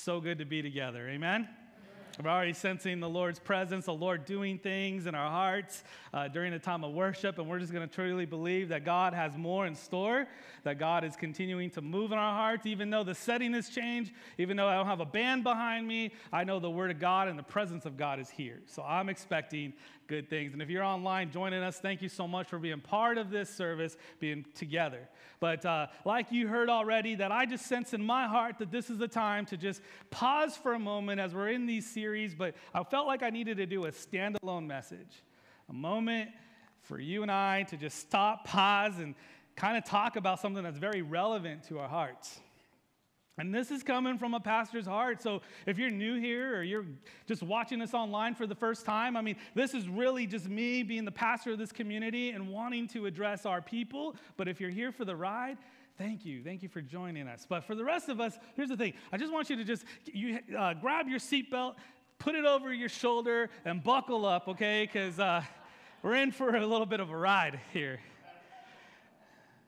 so good to be together. Amen? We're already sensing the Lord's presence, the Lord doing things in our hearts uh, during the time of worship, and we're just going to truly believe that God has more in store, that God is continuing to move in our hearts, even though the setting has changed, even though I don't have a band behind me, I know the Word of God and the presence of God is here. So I'm expecting good things. And if you're online joining us, thank you so much for being part of this service, being together. But uh, like you heard already, that I just sense in my heart that this is the time to just pause for a moment as we're in these series. But I felt like I needed to do a standalone message, a moment for you and I to just stop, pause, and kind of talk about something that's very relevant to our hearts. And this is coming from a pastor's heart. So if you're new here or you're just watching this online for the first time, I mean, this is really just me being the pastor of this community and wanting to address our people. But if you're here for the ride, thank you. Thank you for joining us. But for the rest of us, here's the thing I just want you to just you, uh, grab your seatbelt, put it over your shoulder, and buckle up, okay? Because uh, we're in for a little bit of a ride here.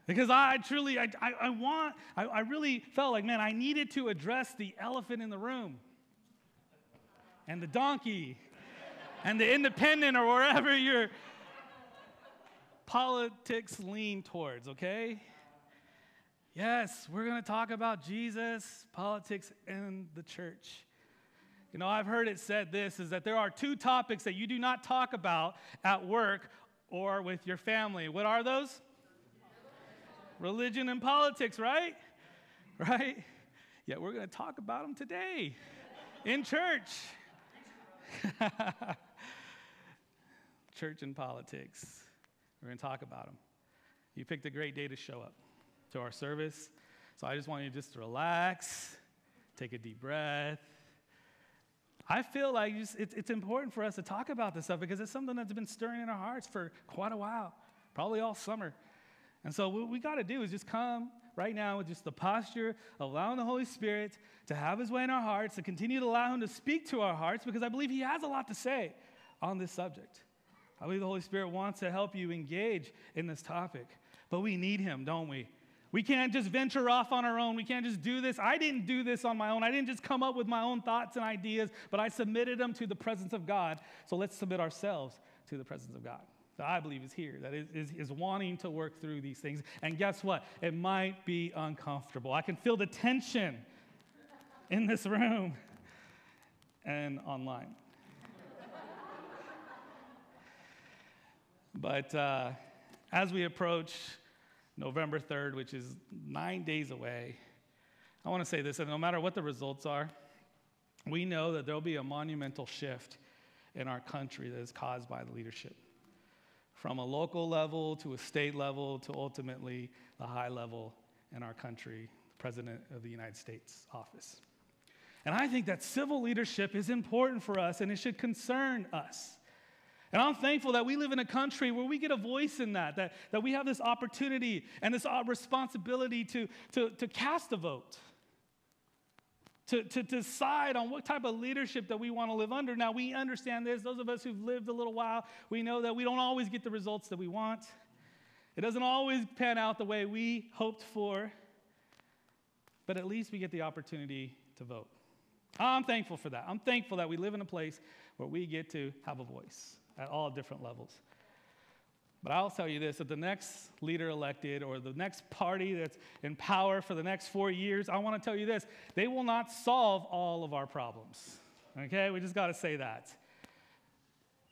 Because I truly, I, I, I want, I, I really felt like, man, I needed to address the elephant in the room and the donkey and the independent or wherever your politics lean towards, okay? Yes, we're going to talk about Jesus, politics, and the church. You know, I've heard it said this is that there are two topics that you do not talk about at work or with your family. What are those? Religion and politics, right? Right? Yeah, we're going to talk about them today in church. church and politics. We're going to talk about them. You picked a great day to show up to our service. So I just want you just to relax, take a deep breath. I feel like it's, it's important for us to talk about this stuff because it's something that's been stirring in our hearts for quite a while, probably all summer. And so, what we got to do is just come right now with just the posture, allowing the Holy Spirit to have his way in our hearts, to continue to allow him to speak to our hearts, because I believe he has a lot to say on this subject. I believe the Holy Spirit wants to help you engage in this topic, but we need him, don't we? We can't just venture off on our own. We can't just do this. I didn't do this on my own. I didn't just come up with my own thoughts and ideas, but I submitted them to the presence of God. So let's submit ourselves to the presence of God that I believe is here, that is, is, wanting to work through these things. And guess what? It might be uncomfortable. I can feel the tension in this room and online. but uh, as we approach November 3rd, which is nine days away, I want to say this, and no matter what the results are, we know that there'll be a monumental shift in our country that is caused by the leadership from a local level to a state level to ultimately the high level in our country, the President of the United States office. And I think that civil leadership is important for us and it should concern us. And I'm thankful that we live in a country where we get a voice in that, that, that we have this opportunity and this uh, responsibility to, to, to cast a vote to, to decide on what type of leadership that we want to live under. Now, we understand this. Those of us who've lived a little while, we know that we don't always get the results that we want. It doesn't always pan out the way we hoped for, but at least we get the opportunity to vote. I'm thankful for that. I'm thankful that we live in a place where we get to have a voice at all different levels. But I'll tell you this that the next leader elected or the next party that's in power for the next four years, I want to tell you this they will not solve all of our problems. Okay? We just got to say that.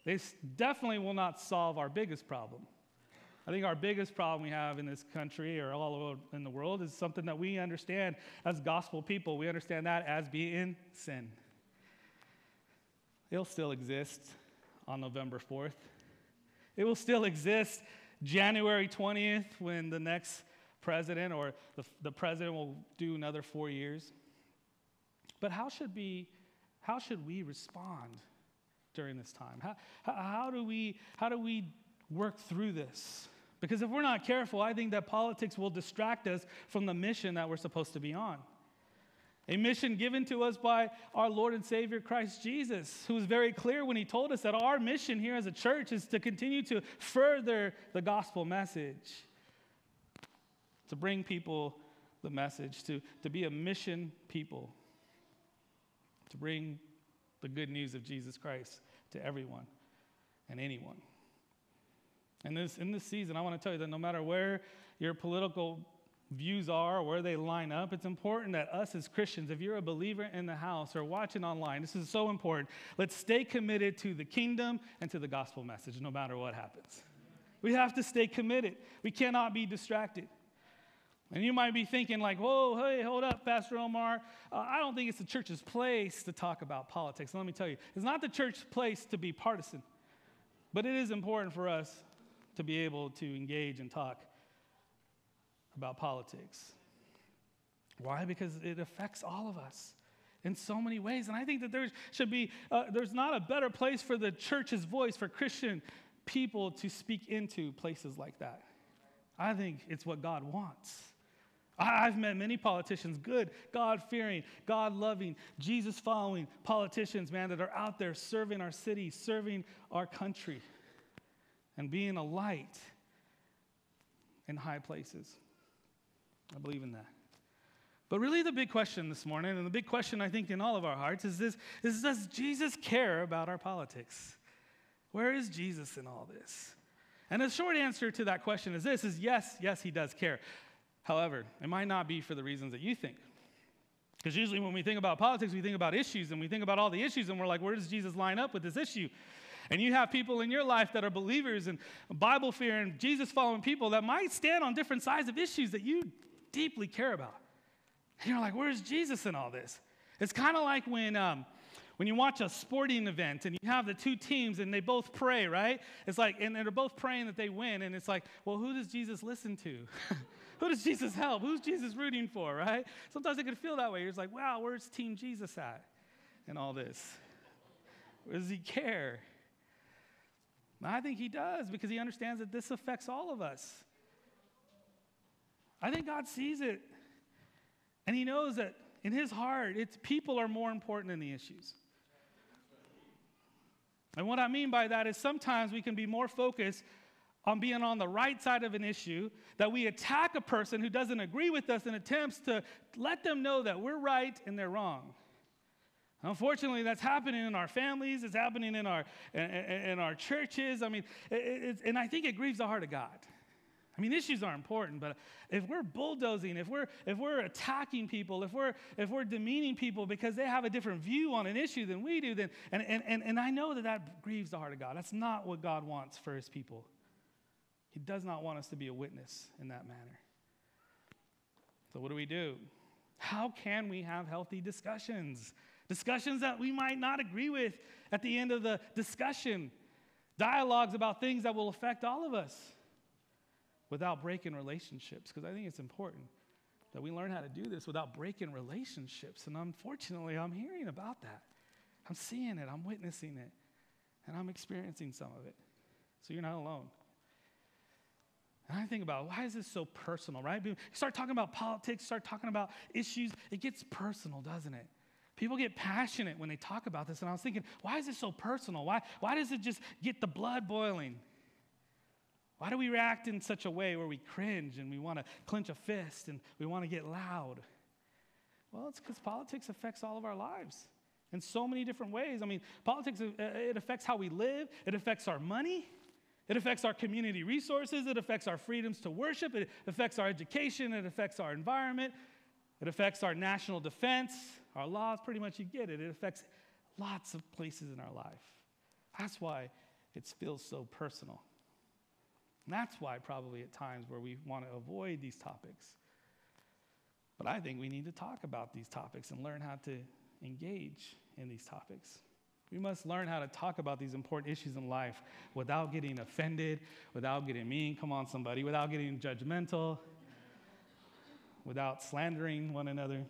They definitely will not solve our biggest problem. I think our biggest problem we have in this country or all over in the world is something that we understand as gospel people. We understand that as being sin. It'll still exist on November 4th. It will still exist January 20th when the next president or the, the president will do another four years. But how should, be, how should we respond during this time? How, how, do we, how do we work through this? Because if we're not careful, I think that politics will distract us from the mission that we're supposed to be on a mission given to us by our Lord and Savior Christ Jesus, who was very clear when he told us that our mission here as a church is to continue to further the gospel message, to bring people the message, to, to be a mission people. to bring the good news of Jesus Christ to everyone and anyone. And this, in this season, I want to tell you that no matter where your political views are where they line up, it's important that us as Christians, if you're a believer in the house or watching online, this is so important. Let's stay committed to the kingdom and to the gospel message no matter what happens. We have to stay committed. We cannot be distracted. And you might be thinking, like, whoa, hey, hold up, Pastor Omar. Uh, I don't think it's the church's place to talk about politics. let me tell you, it's not the church's place to be partisan, but it is important for us to be able to engage and talk about politics. Why? Because it affects all of us in so many ways. And I think that there should be, uh, there's not a better place for the church's voice, for Christian people to speak into places like that. I think it's what God wants. I've met many politicians, good, God fearing, God loving, Jesus following politicians, man, that are out there serving our city, serving our country, and being a light in high places. I believe in that. But really, the big question this morning, and the big question I think in all of our hearts, is this is Does Jesus care about our politics? Where is Jesus in all this? And the short answer to that question is this is yes, yes, he does care. However, it might not be for the reasons that you think. Because usually when we think about politics, we think about issues and we think about all the issues and we're like, where does Jesus line up with this issue? And you have people in your life that are believers and Bible fear and Jesus following people that might stand on different sides of issues that you deeply care about. And you're like, where's Jesus in all this? It's kind of like when, um, when you watch a sporting event and you have the two teams and they both pray, right? It's like, and they're both praying that they win. And it's like, well, who does Jesus listen to? Who does Jesus help? Who's Jesus rooting for, right? Sometimes it can feel that way. You're like, wow, where's Team Jesus at in all this? Does he care? I think he does because he understands that this affects all of us. I think God sees it. And he knows that in his heart, it's people are more important than the issues. And what I mean by that is sometimes we can be more focused on being on the right side of an issue, that we attack a person who doesn't agree with us and attempts to let them know that we're right and they're wrong. Unfortunately, that's happening in our families, it's happening in our, in, in our churches. I mean, and I think it grieves the heart of God. I mean, issues are important, but if we're bulldozing, if we're, if we're attacking people, if we're, if we're demeaning people because they have a different view on an issue than we do, then, and, and, and, and I know that that grieves the heart of God. That's not what God wants for his people. He does not want us to be a witness in that manner. So, what do we do? How can we have healthy discussions? Discussions that we might not agree with at the end of the discussion. Dialogues about things that will affect all of us without breaking relationships. Because I think it's important that we learn how to do this without breaking relationships. And unfortunately, I'm hearing about that. I'm seeing it, I'm witnessing it, and I'm experiencing some of it. So you're not alone. And I think about why is this so personal, right? You start talking about politics, start talking about issues, it gets personal, doesn't it? People get passionate when they talk about this. And I was thinking, why is it so personal? Why, why does it just get the blood boiling? Why do we react in such a way where we cringe and we want to clench a fist and we want to get loud? Well, it's because politics affects all of our lives in so many different ways. I mean, politics, uh, it affects how we live, it affects our money, it affects our community resources. It affects our freedoms to worship. It affects our education. It affects our environment. It affects our national defense, our laws. Pretty much, you get it. It affects lots of places in our life. That's why it feels so personal. And that's why, probably at times, where we want to avoid these topics. But I think we need to talk about these topics and learn how to engage in these topics. We must learn how to talk about these important issues in life without getting offended, without getting mean, come on, somebody, without getting judgmental, without slandering one another.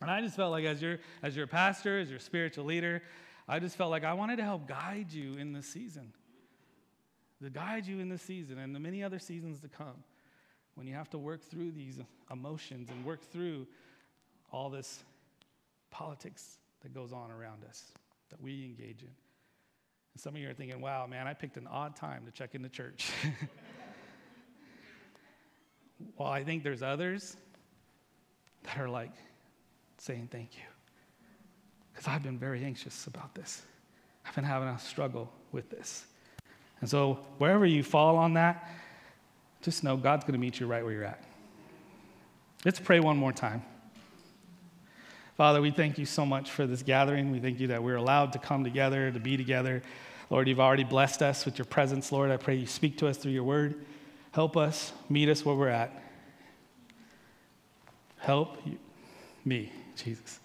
And I just felt like, as your, as your pastor, as your spiritual leader, I just felt like I wanted to help guide you in this season. To guide you in this season and the many other seasons to come when you have to work through these emotions and work through all this politics that goes on around us that we engage in. And some of you are thinking, wow, man, I picked an odd time to check in the church. well, I think there's others that are like saying thank you. because I've been very anxious about this. I've been having a struggle with this. And so, wherever you fall on that, just know God's going to meet you right where you're at. Let's pray one more time. Father, we thank you so much for this gathering. We thank you that we're allowed to come together, to be together. Lord, you've already blessed us with your presence, Lord. I pray you speak to us through your word. Help us, meet us where we're at. Help you, me, Jesus.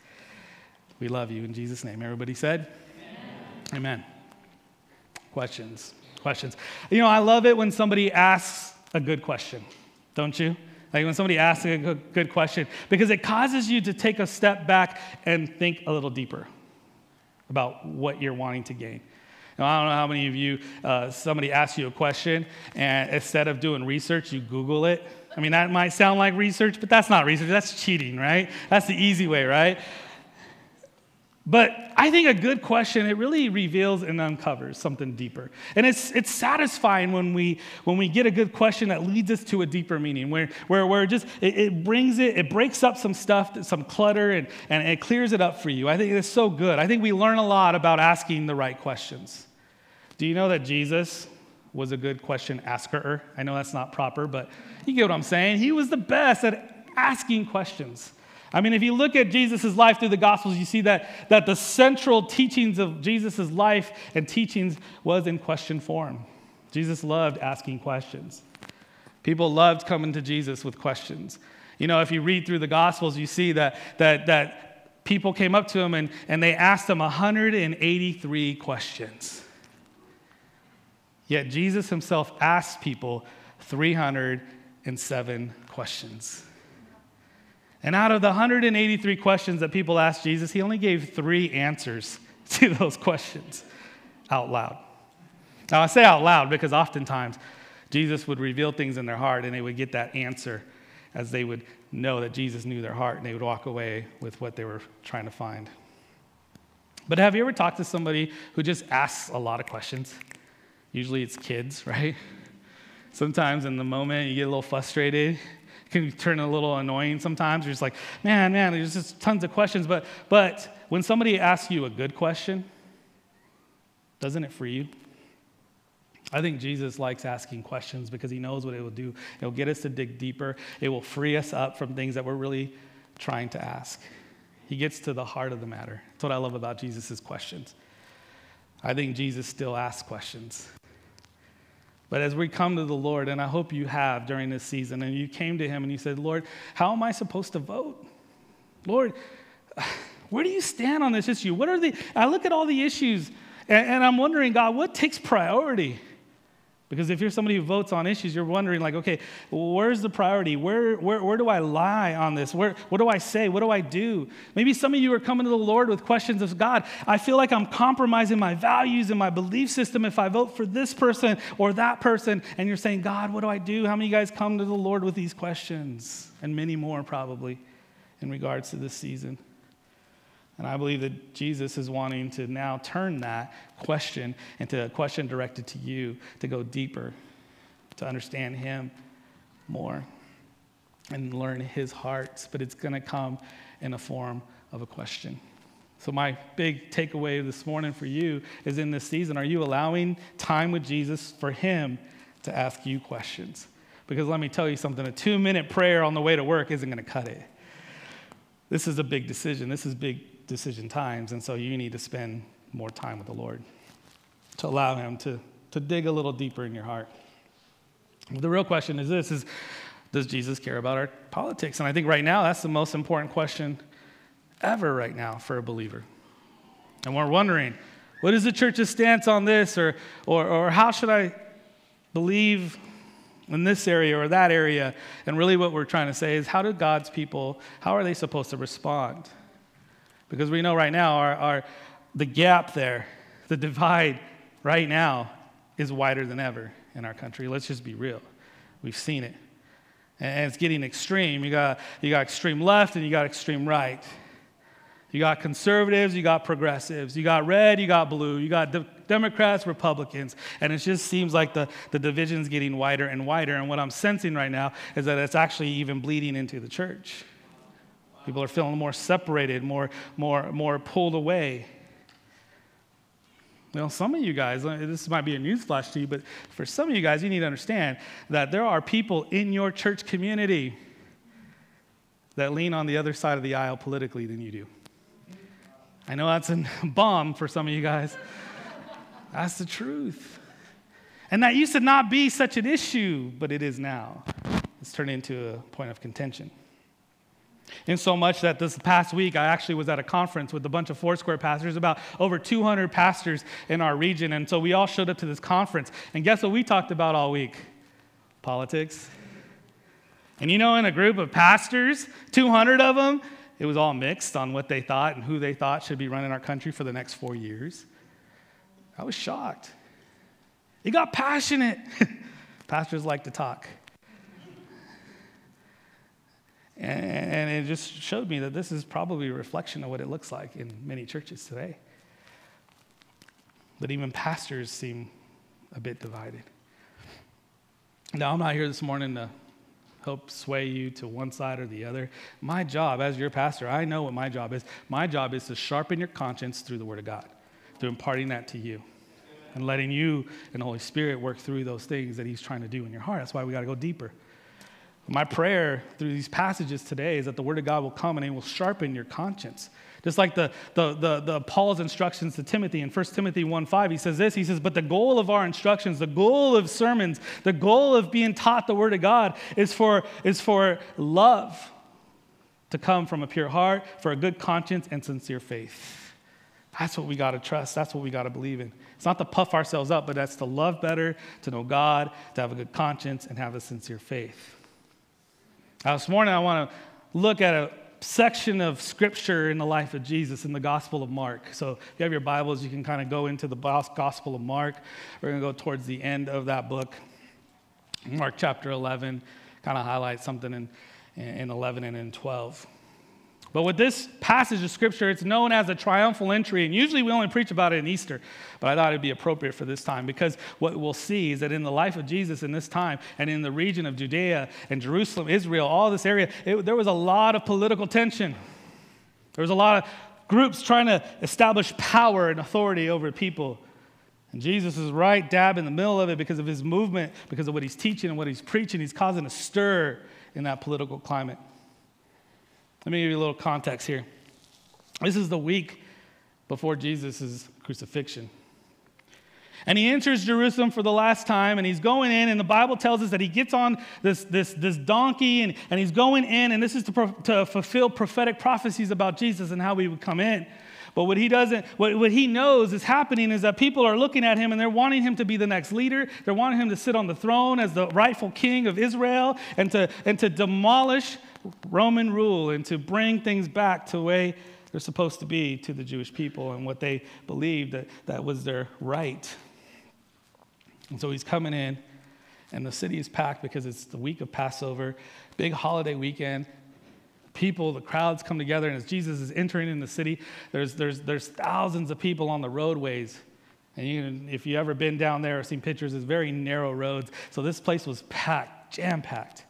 We love you in Jesus' name. Everybody said? Amen. Amen. Questions? Questions. You know, I love it when somebody asks a good question, don't you? Like when somebody asks a good question, because it causes you to take a step back and think a little deeper about what you're wanting to gain. Now, I don't know how many of you, uh, somebody asks you a question, and instead of doing research, you Google it. I mean, that might sound like research, but that's not research. That's cheating, right? That's the easy way, right? But I think a good question, it really reveals and uncovers something deeper. And it's, it's satisfying when we, when we get a good question that leads us to a deeper meaning, where, where, where it just, it, it brings it, it breaks up some stuff, some clutter, and, and it clears it up for you. I think it's so good. I think we learn a lot about asking the right questions. Do you know that Jesus was a good question asker? I know that's not proper, but you get what I'm saying. He was the best at asking questions. I mean, if you look at Jesus' life through the Gospels, you see that, that the central teachings of Jesus' life and teachings was in question form. Jesus loved asking questions. People loved coming to Jesus with questions. You know, if you read through the Gospels, you see that, that, that people came up to him and, and they asked him 183 questions. Yet Jesus himself asked people 307 questions. And out of the 183 questions that people asked Jesus, he only gave three answers to those questions out loud. Now, I say out loud because oftentimes Jesus would reveal things in their heart and they would get that answer as they would know that Jesus knew their heart and they would walk away with what they were trying to find. But have you ever talked to somebody who just asks a lot of questions? Usually it's kids, right? Sometimes in the moment you get a little frustrated can turn a little annoying sometimes. You're just like, man, man, there's just tons of questions. But, but when somebody asks you a good question, doesn't it free you? I think Jesus likes asking questions because he knows what it will do. It'll get us to dig deeper, it will free us up from things that we're really trying to ask. He gets to the heart of the matter. That's what I love about Jesus' questions. I think Jesus still asks questions. But as we come to the Lord, and I hope you have during this season, and you came to Him and you said, Lord, how am I supposed to vote? Lord, where do you stand on this issue? What are the, I look at all the issues and, and I'm wondering, God, what takes priority? Because if you're somebody who votes on issues, you're wondering, like, okay, where's the priority? Where, where, where do I lie on this? Where, what do I say? What do I do? Maybe some of you are coming to the Lord with questions of God. I feel like I'm compromising my values and my belief system if I vote for this person or that person. And you're saying, God, what do I do? How many of you guys come to the Lord with these questions? And many more, probably, in regards to this season. And I believe that Jesus is wanting to now turn that question into a question directed to you to go deeper, to understand Him more, and learn His heart. But it's going to come in a form of a question. So, my big takeaway this morning for you is in this season, are you allowing time with Jesus for Him to ask you questions? Because let me tell you something a two minute prayer on the way to work isn't going to cut it. This is a big decision. This is big decision times, and so you need to spend more time with the Lord to allow Him to, to dig a little deeper in your heart. The real question is this is does Jesus care about our politics? And I think right now that's the most important question ever right now for a believer. And we're wondering, what is the church's stance on this? Or, or, or how should I believe in this area or that area? And really what we're trying to say is how do God's people, how are they supposed to respond? Because we know right now our, our, the gap there, the divide right now is wider than ever in our country. Let's just be real. We've seen it. And it's getting extreme. You got, you got extreme left and you got extreme right. You got conservatives, you got progressives, you got red, you got blue, you got de- Democrats, Republicans, and it just seems like the, the division's getting wider and wider. And what I'm sensing right now is that it's actually even bleeding into the church. People are feeling more separated, more, more, more pulled away. Know, some of you guys, uh, this might be a newsflash to you, but for some of you guys, you need to understand that there are people in your church community that lean on the other side of the aisle politically than you do. I know that's a bomb for some of you guys. That's the truth. And that used to not be such an issue, but it is now. It's turned into a point of contention. In so much that this past week, I actually was at a conference with a bunch of Foursquare pastors, about over 200 pastors in our region. And so we all showed up to this conference. And guess what we talked about all week? Politics. And you know, in a group of pastors, 200 of them, it was all mixed on what they thought and who they thought should be running our country for the next four years. I was shocked. It got passionate. Pastors like to talk. And it just showed me that this is probably a reflection of what it looks like in many churches today. But even pastors seem a bit divided. Now, I'm not here this morning to help sway you to one side or the other. My job as your pastor, I know what my job is. My job is to sharpen your conscience through the Word of God, through imparting that to you and letting you and the Holy Spirit work through those things that He's trying to do in your heart. That's why we got to go deeper. My prayer through these passages today is that the Word of God will come and it will sharpen your conscience. Just like the, the, the, the Paul's instructions to Timothy in 1 Timothy 1 5, he says this. He says, But the goal of our instructions, the goal of sermons, the goal of being taught the Word of God is for, is for love to come from a pure heart, for a good conscience and sincere faith. That's what we got to trust. That's what we got to believe in. It's not to puff ourselves up, but that's to love better, to know God, to have a good conscience, and have a sincere faith. Now, this morning, I want to look at a section of scripture in the life of Jesus in the Gospel of Mark. So, if you have your Bibles, you can kind of go into the Gospel of Mark. We're going to go towards the end of that book. Mark chapter 11, kind of highlight something in, in 11 and in 12. But with this passage of scripture, it's known as a triumphal entry. And usually we only preach about it in Easter, but I thought it'd be appropriate for this time because what we'll see is that in the life of Jesus in this time and in the region of Judea and Jerusalem, Israel, all this area, it, there was a lot of political tension. There was a lot of groups trying to establish power and authority over people. And Jesus is right dab in the middle of it because of his movement, because of what he's teaching and what he's preaching. He's causing a stir in that political climate. Let me give you a little context here. This is the week before Jesus' crucifixion. And he enters Jerusalem for the last time, and he's going in, and the Bible tells us that he gets on this, this, this donkey, and, and he's going in, and this is to, to fulfill prophetic prophecies about Jesus and how he would come in. But what he doesn't, what, what he knows is happening is that people are looking at him and they're wanting him to be the next leader. They're wanting him to sit on the throne as the rightful king of Israel and to, and to demolish Roman rule and to bring things back to the way they're supposed to be to the Jewish people and what they believed that, that was their right. And so he's coming in, and the city is packed because it's the week of Passover, big holiday weekend. People, the crowds come together, and as Jesus is entering in the city, there's, there's, there's thousands of people on the roadways. And you, if you've ever been down there or seen pictures, it's very narrow roads. So this place was packed, jam packed.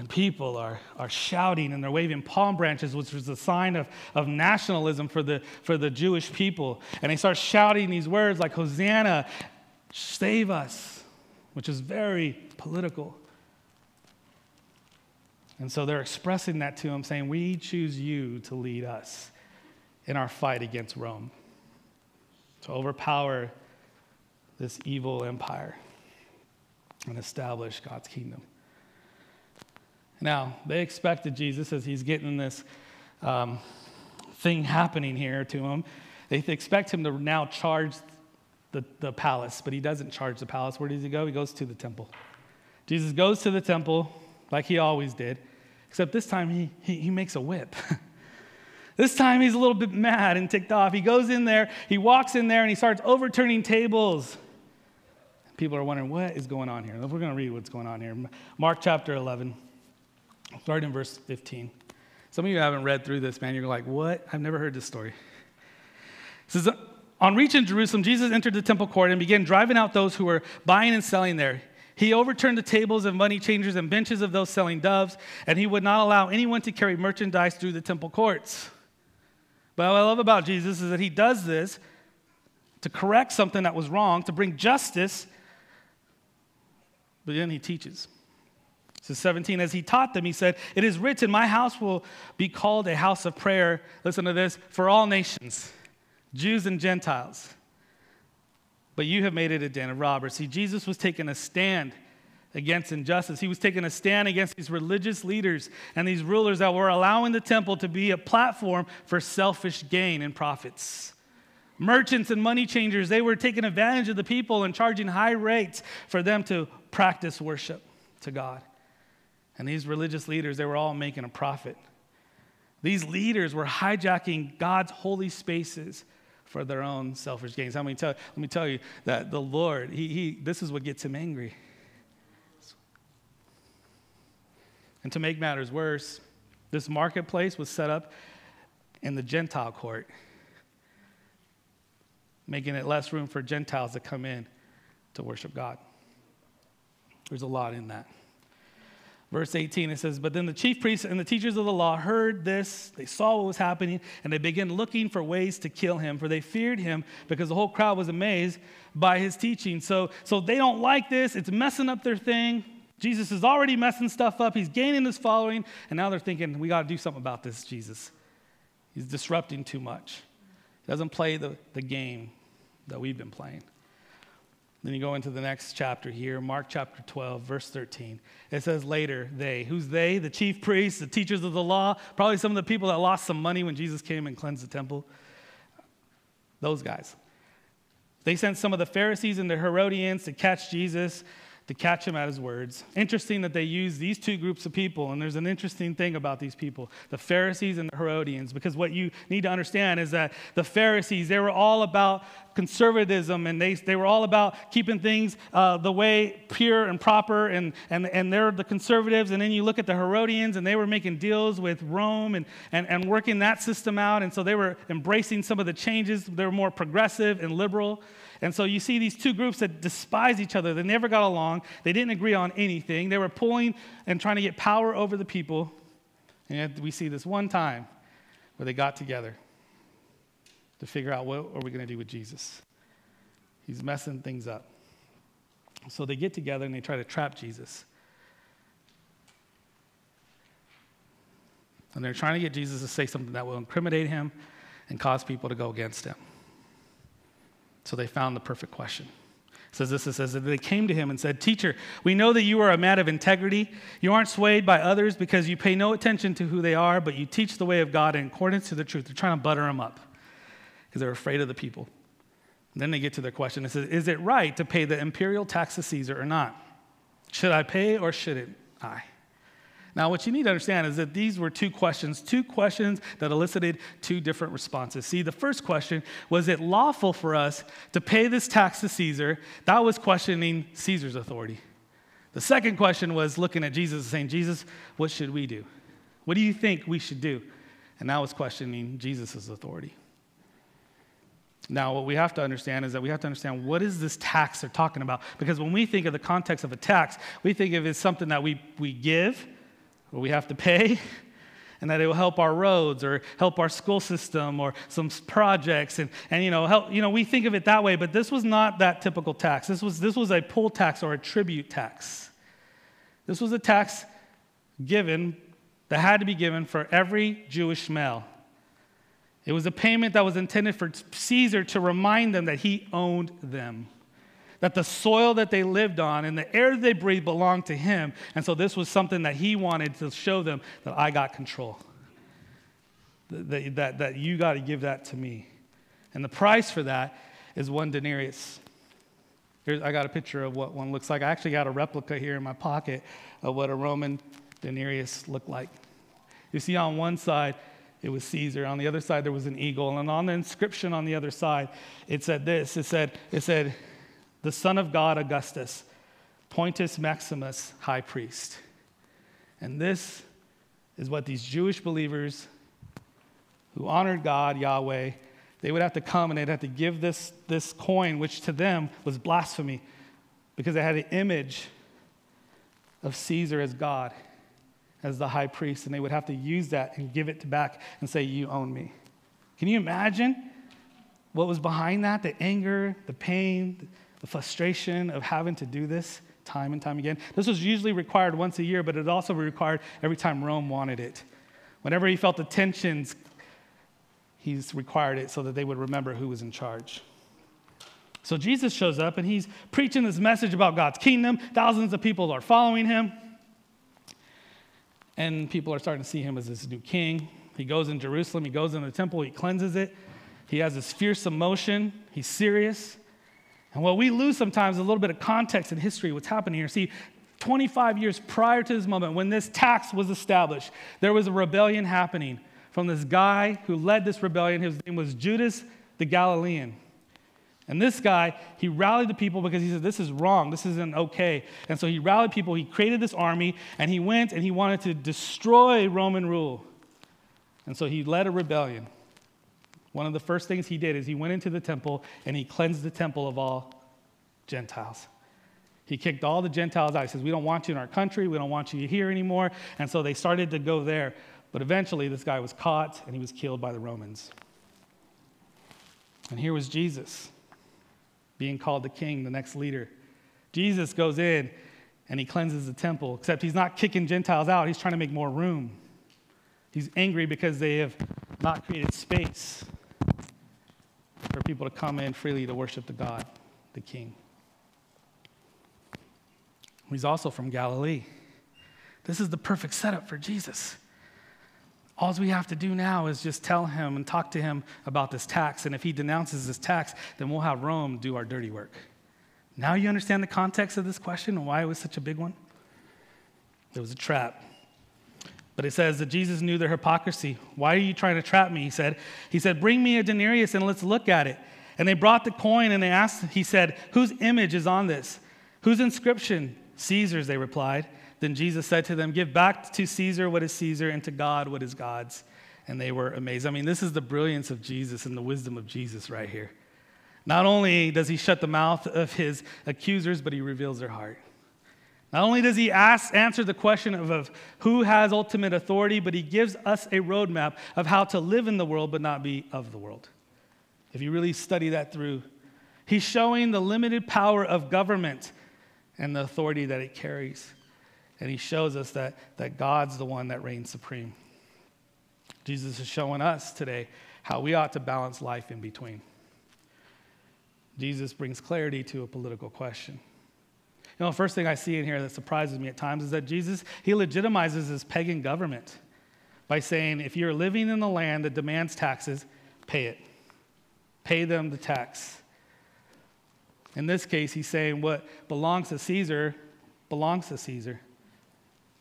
And people are, are shouting and they're waving palm branches, which was a sign of, of nationalism for the, for the Jewish people. And they start shouting these words like, Hosanna, save us, which is very political. And so they're expressing that to him, saying, We choose you to lead us in our fight against Rome, to overpower this evil empire and establish God's kingdom. Now, they expected Jesus as he's getting this um, thing happening here to him. They expect him to now charge the, the palace, but he doesn't charge the palace. Where does he go? He goes to the temple. Jesus goes to the temple like he always did, except this time he, he, he makes a whip. this time he's a little bit mad and ticked off. He goes in there, he walks in there, and he starts overturning tables. People are wondering, what is going on here? We're going to read what's going on here. Mark chapter 11. Start in verse 15. Some of you haven't read through this, man. You're like, what? I've never heard this story. It says, On reaching Jerusalem, Jesus entered the temple court and began driving out those who were buying and selling there. He overturned the tables of money changers and benches of those selling doves, and he would not allow anyone to carry merchandise through the temple courts. But what I love about Jesus is that he does this to correct something that was wrong, to bring justice, but then he teaches. So 17, as he taught them, he said, It is written, My house will be called a house of prayer. Listen to this for all nations, Jews and Gentiles but you have made it a den of robbers. See, Jesus was taking a stand against injustice. He was taking a stand against these religious leaders and these rulers that were allowing the temple to be a platform for selfish gain and profits. Merchants and money changers, they were taking advantage of the people and charging high rates for them to practice worship to God. And these religious leaders, they were all making a profit. These leaders were hijacking God's holy spaces for their own selfish gains. How many tell, let me tell you that the Lord, he, he, this is what gets him angry. And to make matters worse, this marketplace was set up in the Gentile court, making it less room for Gentiles to come in to worship God. There's a lot in that. Verse 18, it says, But then the chief priests and the teachers of the law heard this. They saw what was happening, and they began looking for ways to kill him, for they feared him because the whole crowd was amazed by his teaching. So, so they don't like this. It's messing up their thing. Jesus is already messing stuff up. He's gaining his following, and now they're thinking, we got to do something about this, Jesus. He's disrupting too much. He doesn't play the, the game that we've been playing. Then you go into the next chapter here, Mark chapter 12, verse 13. It says later, they. Who's they? The chief priests, the teachers of the law, probably some of the people that lost some money when Jesus came and cleansed the temple. Those guys. They sent some of the Pharisees and the Herodians to catch Jesus to catch him at his words. Interesting that they use these two groups of people, and there's an interesting thing about these people the Pharisees and the Herodians, because what you need to understand is that the Pharisees, they were all about conservatism and they, they were all about keeping things uh, the way pure and proper, and, and, and they're the conservatives. And then you look at the Herodians, and they were making deals with Rome and, and, and working that system out, and so they were embracing some of the changes. They were more progressive and liberal. And so you see these two groups that despise each other. They never got along. They didn't agree on anything. They were pulling and trying to get power over the people. And we see this one time where they got together to figure out what are we going to do with Jesus. He's messing things up. So they get together and they try to trap Jesus. And they're trying to get Jesus to say something that will incriminate him and cause people to go against him. So they found the perfect question. It says this it says that they came to him and said, Teacher, we know that you are a man of integrity. You aren't swayed by others because you pay no attention to who they are, but you teach the way of God in accordance to the truth. They're trying to butter him up because they're afraid of the people. And then they get to their question. It says, Is it right to pay the imperial tax to Caesar or not? Should I pay or shouldn't I? Now, what you need to understand is that these were two questions, two questions that elicited two different responses. See, the first question was it lawful for us to pay this tax to Caesar? That was questioning Caesar's authority. The second question was looking at Jesus and saying, Jesus, what should we do? What do you think we should do? And that was questioning Jesus' authority. Now, what we have to understand is that we have to understand what is this tax they're talking about? Because when we think of the context of a tax, we think of it as something that we, we give we have to pay, and that it will help our roads or help our school system or some projects and, and you know help you know we think of it that way but this was not that typical tax. This was this was a poll tax or a tribute tax. This was a tax given that had to be given for every jewish male. It was a payment that was intended for caesar to remind them that he owned them that the soil that they lived on and the air they breathed belonged to him. And so this was something that he wanted to show them that I got control. That, that, that you got to give that to me. And the price for that is one denarius. Here's, I got a picture of what one looks like. I actually got a replica here in my pocket of what a Roman denarius looked like. You see, on one side, it was Caesar. On the other side, there was an eagle. And on the inscription on the other side, it said this it said, it said the Son of God, Augustus, Pontifex Maximus, high priest. And this is what these Jewish believers who honored God, Yahweh, they would have to come and they'd have to give this, this coin, which to them was blasphemy, because it had an image of Caesar as God, as the high priest, and they would have to use that and give it back and say, You own me. Can you imagine what was behind that? The anger, the pain, the frustration of having to do this time and time again. This was usually required once a year, but it also required every time Rome wanted it. Whenever he felt the tensions, he's required it so that they would remember who was in charge. So Jesus shows up and he's preaching this message about God's kingdom. Thousands of people are following him. And people are starting to see him as this new king. He goes in Jerusalem, he goes in the temple, he cleanses it. He has this fierce emotion, he's serious. And what we lose sometimes is a little bit of context and history, what's happening here. See, 25 years prior to this moment, when this tax was established, there was a rebellion happening from this guy who led this rebellion. His name was Judas the Galilean. And this guy, he rallied the people because he said, This is wrong. This isn't okay. And so he rallied people. He created this army and he went and he wanted to destroy Roman rule. And so he led a rebellion. One of the first things he did is he went into the temple and he cleansed the temple of all Gentiles. He kicked all the Gentiles out. He says, We don't want you in our country. We don't want you here anymore. And so they started to go there. But eventually, this guy was caught and he was killed by the Romans. And here was Jesus being called the king, the next leader. Jesus goes in and he cleanses the temple, except he's not kicking Gentiles out, he's trying to make more room. He's angry because they have not created space for people to come in freely to worship the God, the King. He's also from Galilee. This is the perfect setup for Jesus. All we have to do now is just tell him and talk to him about this tax. And if he denounces this tax, then we'll have Rome do our dirty work. Now you understand the context of this question and why it was such a big one? It was a trap. But it says that Jesus knew their hypocrisy. Why are you trying to trap me? He said. He said, Bring me a denarius and let's look at it. And they brought the coin and they asked, he said, Whose image is on this? Whose inscription? Caesar's, they replied. Then Jesus said to them, Give back to Caesar what is Caesar, and to God what is God's. And they were amazed. I mean, this is the brilliance of Jesus and the wisdom of Jesus right here. Not only does he shut the mouth of his accusers, but he reveals their heart. Not only does he ask, answer the question of, of who has ultimate authority, but he gives us a roadmap of how to live in the world but not be of the world. If you really study that through, he's showing the limited power of government and the authority that it carries. And he shows us that, that God's the one that reigns supreme. Jesus is showing us today how we ought to balance life in between. Jesus brings clarity to a political question. You know, the first thing I see in here that surprises me at times is that Jesus, he legitimizes his pagan government by saying, if you're living in the land that demands taxes, pay it. Pay them the tax. In this case, he's saying what belongs to Caesar belongs to Caesar.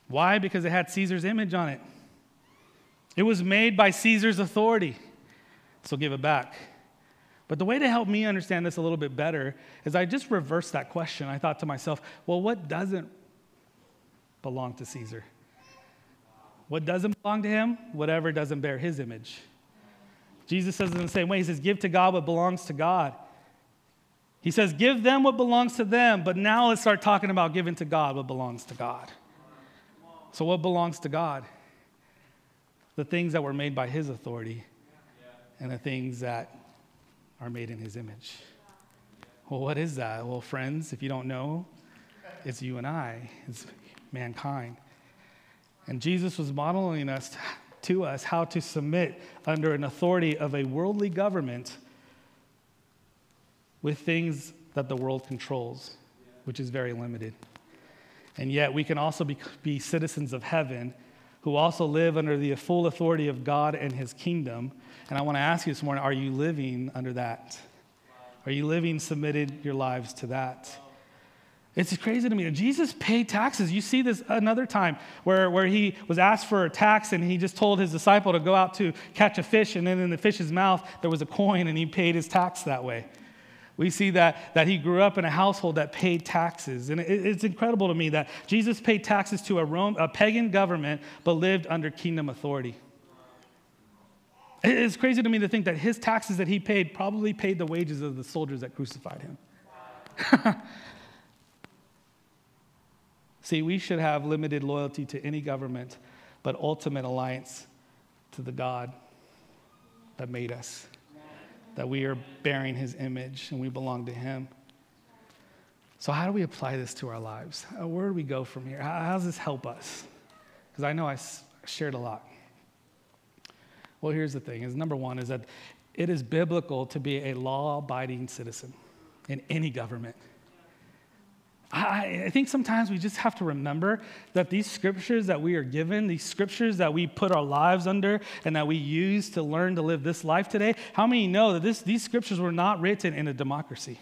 Why? Because it had Caesar's image on it. It was made by Caesar's authority. So give it back. But the way to help me understand this a little bit better is I just reversed that question. I thought to myself, well, what doesn't belong to Caesar? What doesn't belong to him? Whatever doesn't bear his image. Jesus says it in the same way. He says, Give to God what belongs to God. He says, Give them what belongs to them. But now let's start talking about giving to God what belongs to God. So, what belongs to God? The things that were made by His authority and the things that are made in His image. Well, what is that? Well, friends, if you don't know, it's you and I, it's mankind. And Jesus was modeling us to us how to submit under an authority of a worldly government with things that the world controls, which is very limited. And yet, we can also be, be citizens of heaven who also live under the full authority of God and his kingdom. And I want to ask you this morning are you living under that? Are you living, submitted your lives to that? It's crazy to me. Jesus paid taxes. You see this another time where, where he was asked for a tax and he just told his disciple to go out to catch a fish, and then in the fish's mouth there was a coin and he paid his tax that way. We see that, that he grew up in a household that paid taxes. And it, it's incredible to me that Jesus paid taxes to a, Rome, a pagan government but lived under kingdom authority. It's crazy to me to think that his taxes that he paid probably paid the wages of the soldiers that crucified him. See, we should have limited loyalty to any government, but ultimate alliance to the God that made us, that we are bearing his image and we belong to him. So, how do we apply this to our lives? Uh, where do we go from here? How, does this help us? Because I know I shared a lot. Well, here's the thing: is number one is that it is biblical to be a law-abiding citizen in any government. I, I think sometimes we just have to remember that these scriptures that we are given, these scriptures that we put our lives under and that we use to learn to live this life today, how many know that this, these scriptures were not written in a democracy?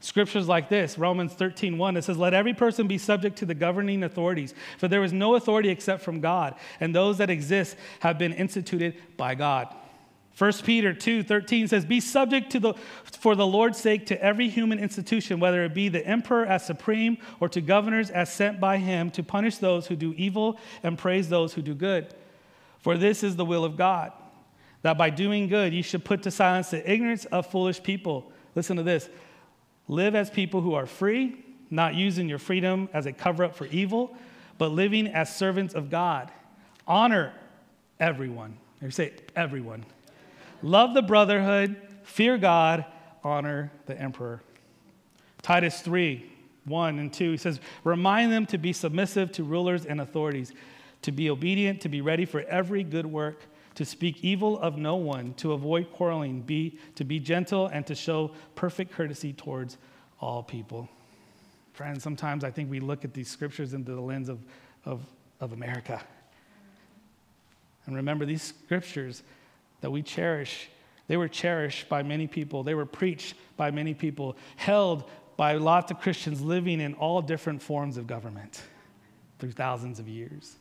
Scriptures like this, Romans 13, 1, it says, Let every person be subject to the governing authorities, for there is no authority except from God, and those that exist have been instituted by God. 1 Peter 2, 13 says, Be subject to the, for the Lord's sake to every human institution, whether it be the emperor as supreme or to governors as sent by him to punish those who do evil and praise those who do good. For this is the will of God, that by doing good you should put to silence the ignorance of foolish people. Listen to this Live as people who are free, not using your freedom as a cover up for evil, but living as servants of God. Honor everyone. You say everyone. Love the brotherhood, fear God, honor the emperor. Titus 3 1 and 2, he says, Remind them to be submissive to rulers and authorities, to be obedient, to be ready for every good work, to speak evil of no one, to avoid quarreling, be, to be gentle, and to show perfect courtesy towards all people. Friends, sometimes I think we look at these scriptures into the lens of, of, of America. And remember, these scriptures that we cherish, they were cherished by many people. They were preached by many people, held by lots of Christians living in all different forms of government through thousands of years.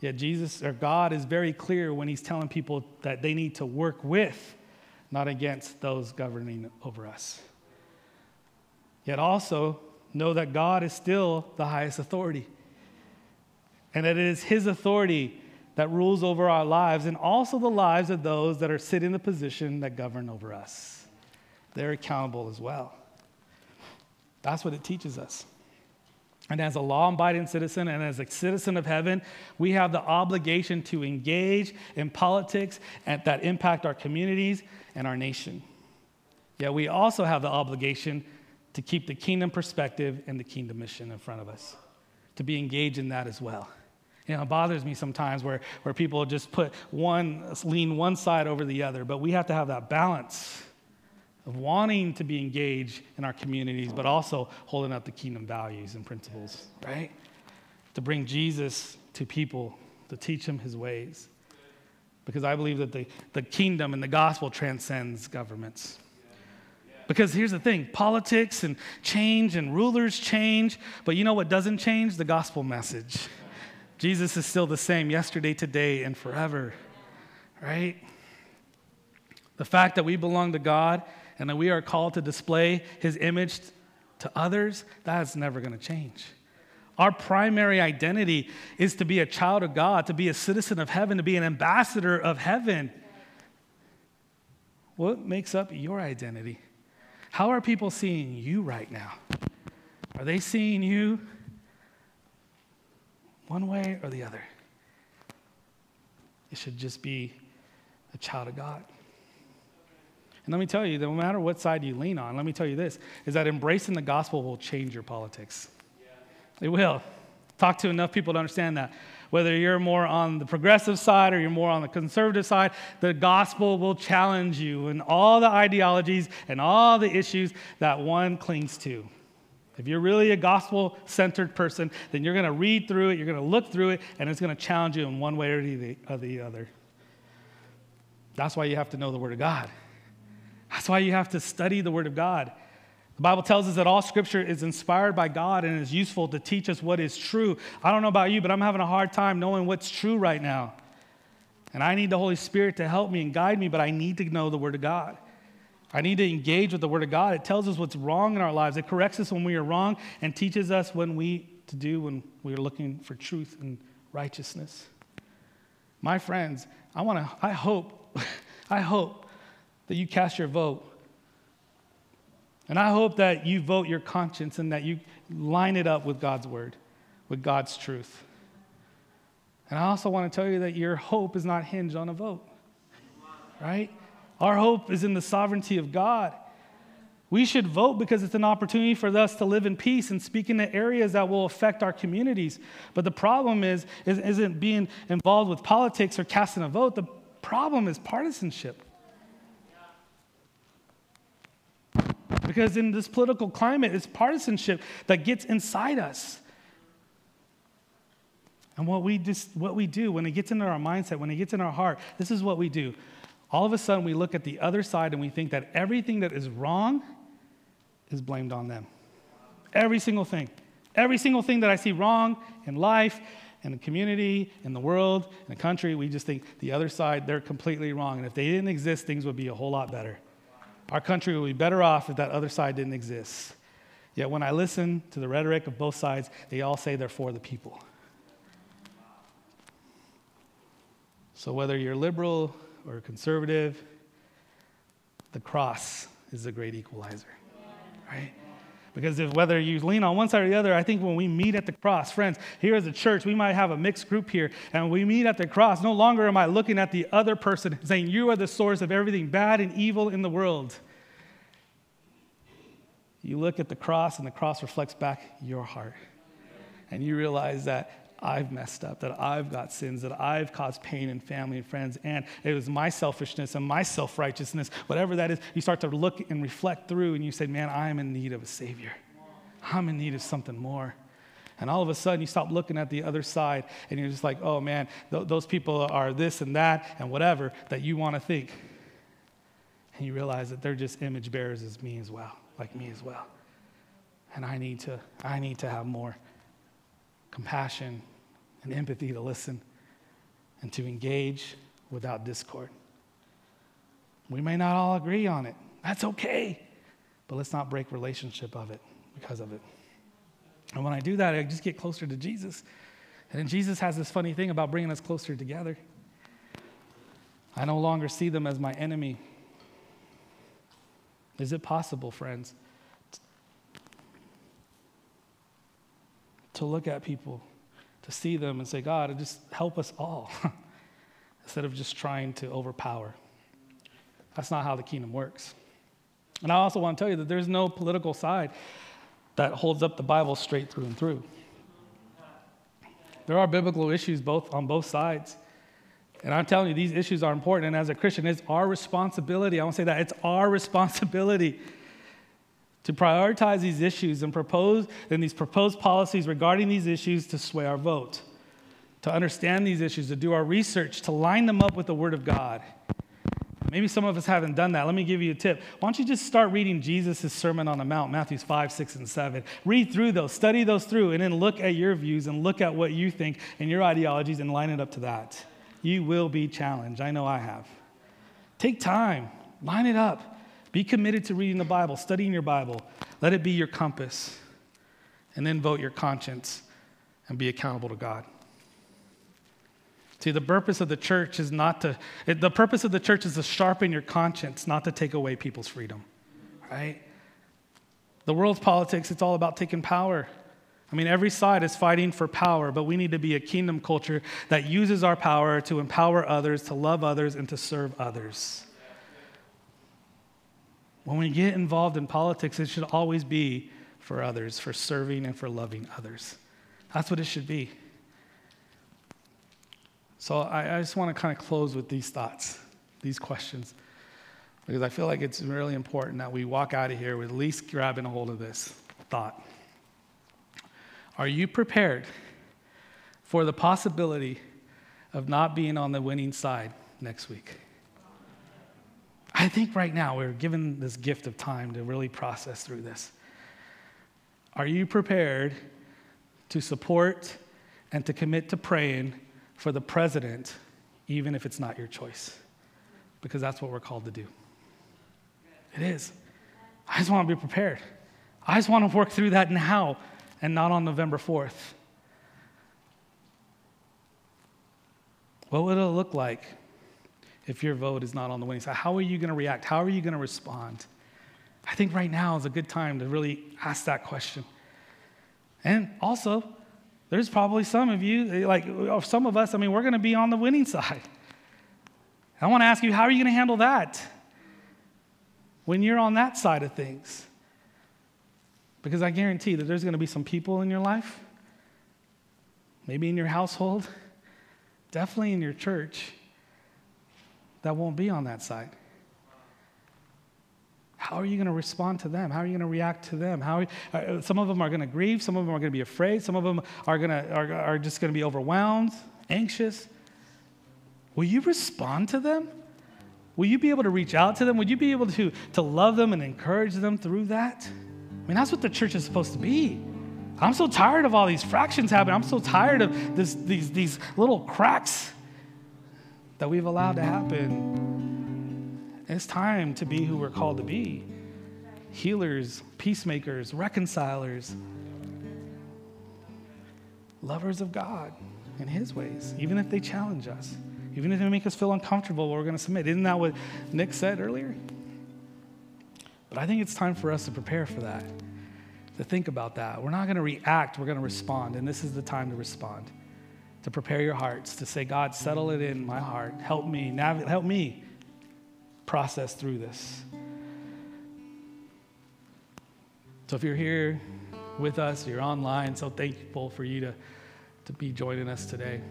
Yet Jesus or God is very clear when he's telling people that they need to work with, not against those governing over us. Yet also know that God is still the highest authority. And that it is his authority that rules over our lives and also the lives of those that are sitting in the position that govern over us. They're accountable as well. That's what it teaches us. And as a law abiding citizen and as a citizen of heaven, we have the obligation to engage in politics that impact our communities and our nation. Yet we also have the obligation to keep the kingdom perspective and the kingdom mission in front of us, to be engaged in that as well. You know, it bothers me sometimes where, where people just put one, lean one side over the other, but we have to have that balance of wanting to be engaged in our communities, but also holding up the kingdom values and principles, right? To bring Jesus to people, to teach them his ways. Because I believe that the, the kingdom and the gospel transcends governments. Because here's the thing politics and change and rulers change, but you know what doesn't change? The gospel message. Jesus is still the same yesterday, today, and forever, right? The fact that we belong to God and that we are called to display his image to others, that's never going to change. Our primary identity is to be a child of God, to be a citizen of heaven, to be an ambassador of heaven. What makes up your identity? How are people seeing you right now? Are they seeing you one way or the other. It should just be a child of God. And let me tell you, no matter what side you lean on, let me tell you this is that embracing the gospel will change your politics. Yeah. It will. Talk to enough people to understand that. Whether you're more on the progressive side or you're more on the conservative side, the gospel will challenge you in all the ideologies and all the issues that one clings to. If you're really a gospel centered person, then you're going to read through it, you're going to look through it, and it's going to challenge you in one way or the, or the other. That's why you have to know the Word of God. That's why you have to study the Word of God. The Bible tells us that all scripture is inspired by God and is useful to teach us what is true. I don't know about you, but I'm having a hard time knowing what's true right now. And I need the Holy Spirit to help me and guide me, but I need to know the Word of God. I need to engage with the Word of God. It tells us what's wrong in our lives. It corrects us when we are wrong and teaches us when we to do when we are looking for truth and righteousness. My friends, I want to. I hope, I hope that you cast your vote, and I hope that you vote your conscience and that you line it up with God's Word. with God's truth. And I also want to tell you that your hope is not hinged on a vote, right? Our hope is in the sovereignty of God. We should vote because it's an opportunity for us to live in peace and speak in the areas that will affect our communities. But the problem is, is isn't being involved with politics or casting a vote. The problem is partisanship. Because in this political climate, it's partisanship that gets inside us. And what we just what we do when it gets into our mindset, when it gets in our heart, this is what we do. All of a sudden we look at the other side and we think that everything that is wrong is blamed on them. Every single thing. Every single thing that I see wrong in life, in the community, in the world, in the country, we just think the other side, they're completely wrong. And if they didn't exist, things would be a whole lot better. Our country would be better off if that other side didn't exist. Yet when I listen to the rhetoric of both sides, they all say they're for the people. So whether you're liberal or conservative, the cross is the great equalizer, right? Because if whether you lean on one side or the other, I think when we meet at the cross, friends, here as a church, we might have a mixed group here, and we meet at the cross, no longer am I looking at the other person saying, You are the source of everything bad and evil in the world. You look at the cross, and the cross reflects back your heart. And you realize that I've messed up, that I've got sins, that I've caused pain in family and friends, and it was my selfishness and my self righteousness, whatever that is, you start to look and reflect through, and you say, Man, I'm in need of a Savior. I'm in need of something more. And all of a sudden, you stop looking at the other side, and you're just like, Oh man, th- those people are this and that and whatever that you want to think. And you realize that they're just image bearers as me as well, like me as well. And I need to, I need to have more compassion and empathy to listen and to engage without discord. We may not all agree on it. That's okay. But let's not break relationship of it because of it. And when I do that, I just get closer to Jesus. And then Jesus has this funny thing about bringing us closer together. I no longer see them as my enemy. Is it possible, friends, to look at people to see them and say, God, just help us all, instead of just trying to overpower. That's not how the kingdom works. And I also want to tell you that there's no political side that holds up the Bible straight through and through. There are biblical issues both on both sides. And I'm telling you, these issues are important. And as a Christian, it's our responsibility. I want to say that it's our responsibility to prioritize these issues and propose and these proposed policies regarding these issues to sway our vote, to understand these issues, to do our research, to line them up with the Word of God. Maybe some of us haven't done that. Let me give you a tip. Why don't you just start reading Jesus' Sermon on the Mount, Matthews 5, 6, and 7. Read through those, study those through, and then look at your views and look at what you think and your ideologies and line it up to that. You will be challenged. I know I have. Take time, line it up. Be committed to reading the Bible, studying your Bible. Let it be your compass. And then vote your conscience and be accountable to God. See, the purpose of the church is not to, the purpose of the church is to sharpen your conscience, not to take away people's freedom, right? The world's politics, it's all about taking power. I mean, every side is fighting for power, but we need to be a kingdom culture that uses our power to empower others, to love others, and to serve others. When we get involved in politics, it should always be for others, for serving and for loving others. That's what it should be. So I, I just want to kind of close with these thoughts, these questions, because I feel like it's really important that we walk out of here with at least grabbing a hold of this thought. Are you prepared for the possibility of not being on the winning side next week? I think right now we're given this gift of time to really process through this. Are you prepared to support and to commit to praying for the president, even if it's not your choice? Because that's what we're called to do. It is. I just want to be prepared. I just want to work through that now and not on November 4th. What would it look like if your vote is not on the winning side? How are you going to react? How are you going to respond? I think right now is a good time to really ask that question. And also, There's probably some of you, eh, like oh, some of us, I mean, we're going to be on the winning side. I want to ask you, how are you going to handle that when you're on that side of things? Because I guarantee that there's going to be some people in your life, maybe in your household, definitely in your church, that won't be on that side. How are you going to respond to them? How are you going to react to them? How uh, some of them are going to grieve, some of them are going to be afraid, some of them are, going to, are, are just going to be overwhelmed, anxious. Will you respond to them? Will you be able to reach out to them? Would you be able to, to love them and encourage them through that? I mean, that's what the church is supposed to be. I'm so tired of all these fractions happening. I'm so tired of this, these, these little cracks that we've allowed to happen. It's time to be who we're called to be healers, peacemakers, reconcilers, lovers of God in His ways, even if they challenge us, even if they make us feel uncomfortable, we're going to submit. Isn't that what Nick said earlier? But I think it's time for us to prepare for that, to think about that. We're not going to react, we're going to respond. And this is the time to respond, to prepare your hearts, to say, God, settle it in my heart. Help me, nav- help me process through this. So if you're here with us, you're online, so thankful for you to, to be joining us today.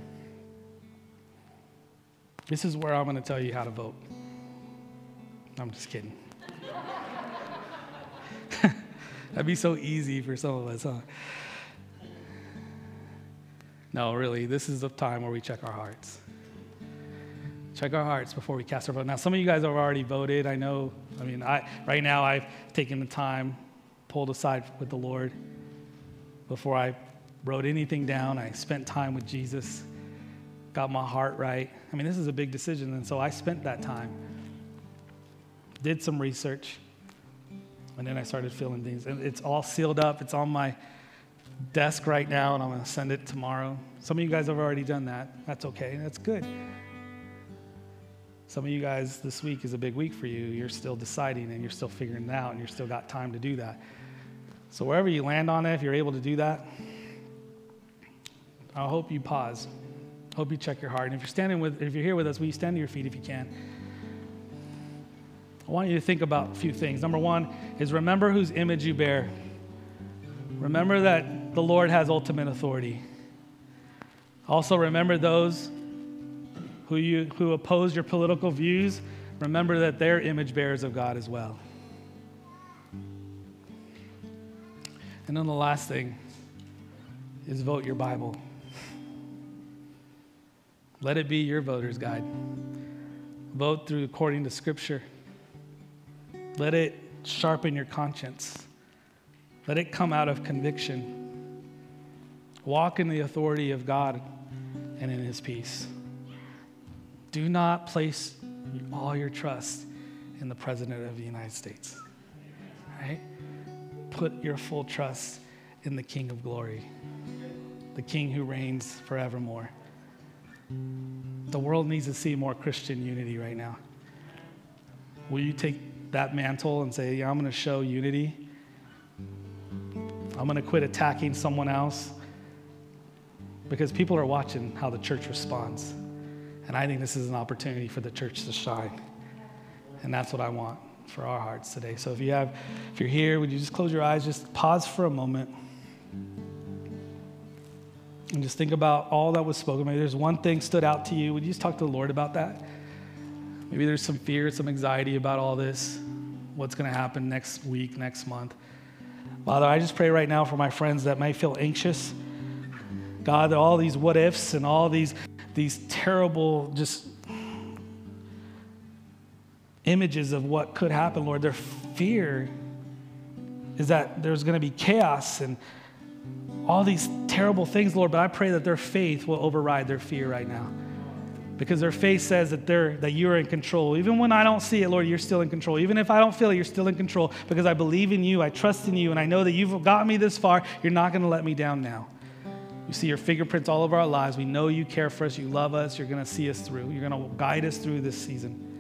This is where I'm going to tell you how to vote. I'm just kidding. That'd be so easy for some of us, huh? No, really, this is the time where we check our hearts. Check our hearts before we cast our vote. Now, some of you guys have already voted. I know. I mean, I, right now, I've taken the time, pulled aside with the Lord. Before I wrote anything down, I spent time with Jesus, got my heart right. I mean, this is a big decision, and so I spent that time, did some research, and then I started feeling things. And it's all sealed up. It's on my desk right now, and I'm going to send it tomorrow. Some of you guys have already done that. That's okay. That's good. Some of you guys, this week is a big week for you. You're still deciding and you're still figuring it out, and you're still got time to do that. So, wherever you land on it, if you're able to do that, I hope you pause. Hope you check your heart. And if you're standing with, if you're here with us, will you stand to your feet if you can? I want you to think about a few things. Number one is remember whose image you bear. Remember that the Lord has ultimate authority. Also, remember those who, you, who oppose your political views. Remember that they're image bearers of God as well. And then the last thing is vote your Bible. Let it be your voter's guide. Vote through according to Scripture. Let it sharpen your conscience. Let it come out of conviction. Walk in the authority of God and in His peace. Do not place all your trust in the President of the United States. Right? Put your full trust in the King of glory, the King who reigns forevermore. The world needs to see more Christian unity right now. Will you take that mantle and say, yeah, I'm going to show unity. I'm going to quit attacking someone else because people are watching how the church responds. And I think this is an opportunity for the church to shine. And that's what I want for our hearts today. So if you have if you're here, would you just close your eyes, just pause for a moment. And just think about all that was spoken. Maybe there's one thing stood out to you. Would you just talk to the Lord about that? Maybe there's some fear, some anxiety about all this, what's going to happen next week, next month. Father, I just pray right now for my friends that may feel anxious. God, all these what ifs and all these, these terrible just images of what could happen, Lord, their fear is that there's going to be chaos and all these terrible things, Lord, but I pray that their faith will override their fear right now. Because their faith says that they're that you're in control. Even when i don't see it lord you're still in control. Even if i don't feel it you're still in control because i believe in you i trust in you and i know that you've got me this far. You're not going to let me down now you see your fingerprints all over our lives we know you care for us you love us you're going to see us through you're going to guide us through this season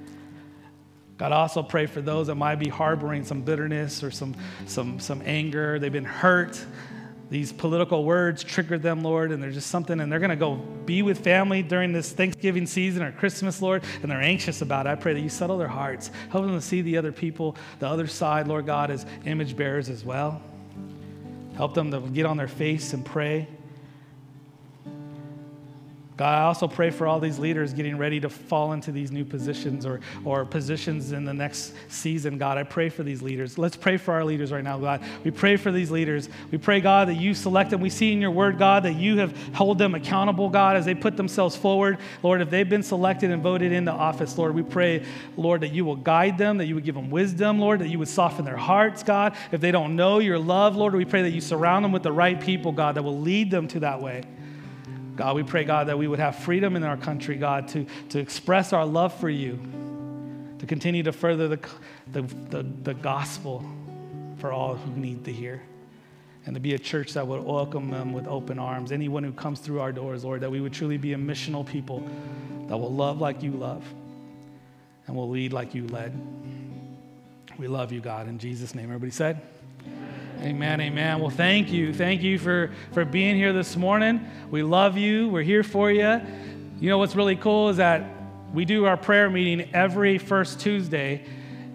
God, I also pray for those that might be harboring some bitterness or some, some, some anger. They've been hurt. these political words triggered them, Lord, and there's just something, and they're going to go be with family during this Thanksgiving season or Christmas, Lord, and they're anxious about it. I pray that you settle their hearts, help them to see the other people, the other side, Lord God, as image bearers as well. Help them to get on their face and pray. God, I also pray for all these leaders getting ready to fall into these new positions or, or positions in the next season, God. I pray for these leaders. Let's pray for our leaders right now, God. We pray for these leaders. We pray, God, that you select them. We see in your word, God, that you have held them accountable, God, as they put themselves forward. Lord, if they've been selected and voted into office, Lord, we pray, Lord, that you will guide them, that you would give them wisdom, Lord, that you would soften their hearts, God. If they don't know your love, Lord, we pray that you surround them with the right people, God, that will lead them to that way. God, we pray, God, that we would have freedom in our country, God, to, to express our love for you, to continue to further the, the, the, the gospel for all who need to hear, and to be a church that would welcome them with open arms. Anyone who comes through our doors, Lord, that we would truly be a missional people that will love like you love and will lead like you led. We love you, God. In Jesus' name, everybody said, Amen, amen. Well, thank you. Thank you for, for being here this morning. We love you. We're here for you. You know what's really cool is that we do our prayer meeting every first Tuesday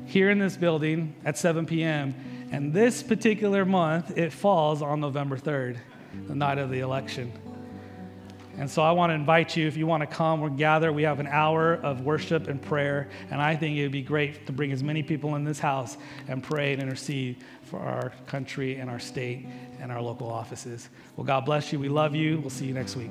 here in this building at 7 p.m. And this particular month, it falls on November 3rd, the night of the election. And so I want to invite you, if you want to come or gather, we have an hour of worship and prayer. And I think it would be great to bring as many people in this house and pray and intercede for our country and our state and our local offices. Well, God bless you. We love you. We'll see you next week.